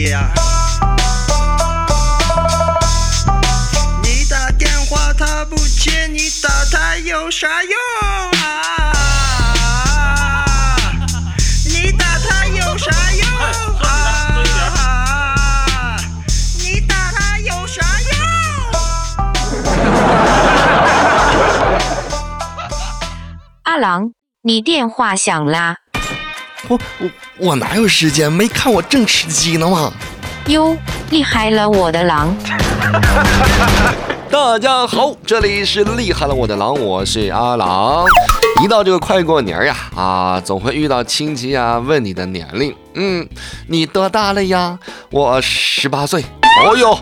你打电话他不接，你打他有啥用啊？你打他有啥用啊？你打他有啥用？阿郎，你电话响啦。我我我哪有时间？没看我正吃鸡呢吗？哟，厉害了我的狼！大家好，这里是厉害了我的狼，我是阿狼。一到这个快过年呀，啊，总会遇到亲戚啊问你的年龄，嗯，你多大了呀？我十八岁。哦哟，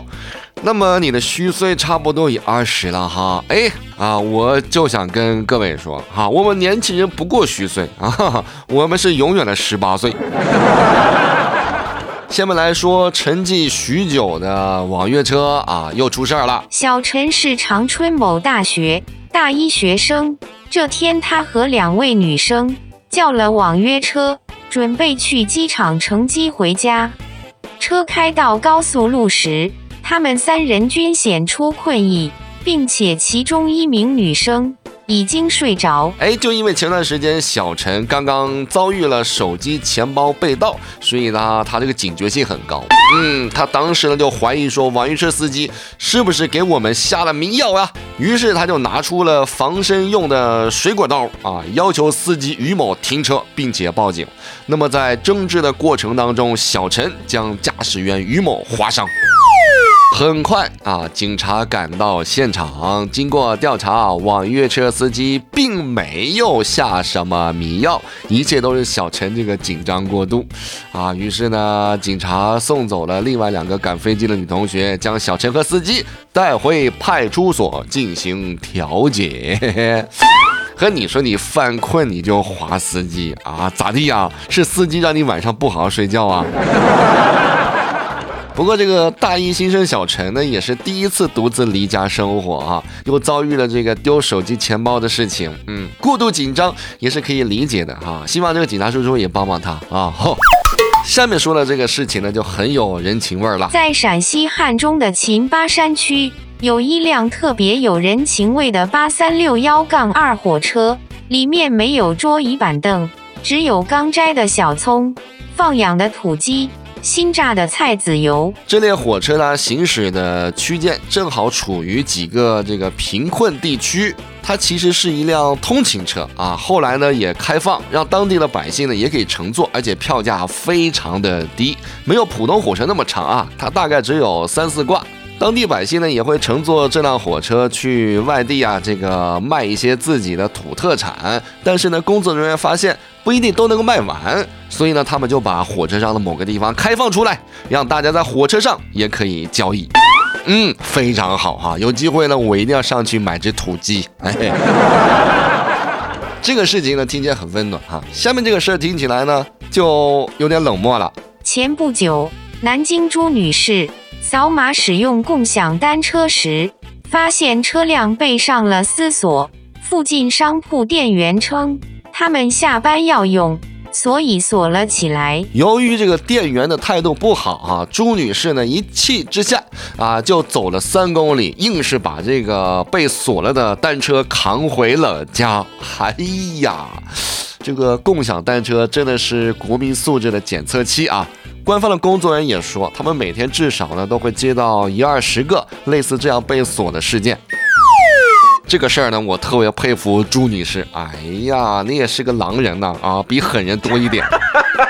那么你的虚岁差不多也二十了哈。哎啊，我就想跟各位说哈，我们年轻人不过虚岁啊，哈 哈我们是永远的十八岁。下面来说，沉寂许久的网约车啊，又出事儿了。小陈是长春某大学大一学生，这天他和两位女生叫了网约车，准备去机场乘机回家。车开到高速路时，他们三人均显出困意，并且其中一名女生已经睡着。哎，就因为前段时间小陈刚刚遭遇了手机钱包被盗，所以呢，他这个警觉性很高。嗯，他当时呢就怀疑说网约车司机是不是给我们下了迷药呀？于是他就拿出了防身用的水果刀啊，要求司机于某停车，并且报警。那么在争执的过程当中，小陈将驾驶员于某划伤。很快啊，警察赶到现场，经过调查，网约车司机并没有下什么迷药，一切都是小陈这个紧张过度啊。于是呢，警察送走了另外两个赶飞机的女同学，将小陈和司机带回派出所进行调解。和你说你犯困你就划司机啊？咋地呀？是司机让你晚上不好好睡觉啊？不过这个大一新生小陈呢，也是第一次独自离家生活啊，又遭遇了这个丢手机钱包的事情，嗯，过度紧张也是可以理解的哈。希望这个警察叔叔也帮帮他啊。好，下面说的这个事情呢，就很有人情味儿了。在陕西汉中的秦巴山区，有一辆特别有人情味的八三六幺杠二火车，里面没有桌椅板凳，只有刚摘的小葱、放养的土鸡、新榨的菜籽油。这列火车呢，行驶的区间正好处于几个这个贫困地区，它其实是一辆通勤车啊。后来呢，也开放让当地的百姓呢也可以乘坐，而且票价非常的低，没有普通火车那么长啊，它大概只有三四挂。当地百姓呢也会乘坐这辆火车去外地啊，这个卖一些自己的土特产。但是呢，工作人员发现不一定都能够卖完，所以呢，他们就把火车上的某个地方开放出来，让大家在火车上也可以交易。嗯，非常好哈，有机会呢，我一定要上去买只土鸡。哎，这个事情呢，听起来很温暖哈。下面这个事儿听起来呢，就有点冷漠了。前不久，南京朱女士扫码使用共享单车时，发现车辆被上了丝锁。附近商铺店员称，他们下班要用，所以锁了起来。由于这个店员的态度不好啊，朱女士呢一气之下啊，就走了三公里，硬是把这个被锁了的单车扛回了家。哎呀，这个共享单车真的是国民素质的检测器啊！官方的工作人员也说，他们每天至少呢都会接到一二十个类似这样被锁的事件。这个事儿呢，我特别佩服朱女士。哎呀，你也是个狼人呐啊，比狠人多一点。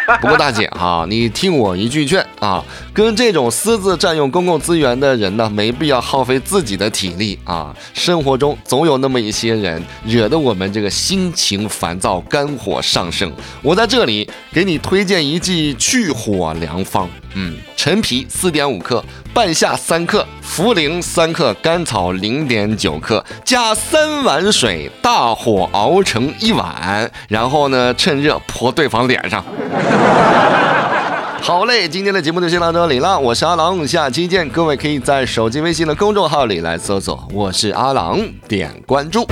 不过大姐哈，你听我一句劝啊，跟这种私自占用公共资源的人呢，没必要耗费自己的体力啊。生活中总有那么一些人，惹得我们这个心情烦躁，肝火上升。我在这里给你推荐一剂去火良方。嗯，陈皮四点五克，半夏三克，茯苓三克，甘草零点九克，加三碗水，大火熬成一碗，然后呢，趁热泼对方脸上。好嘞，今天的节目就先到这里了，我是阿郎，下期见。各位可以在手机微信的公众号里来搜索“我是阿郎”，点关注。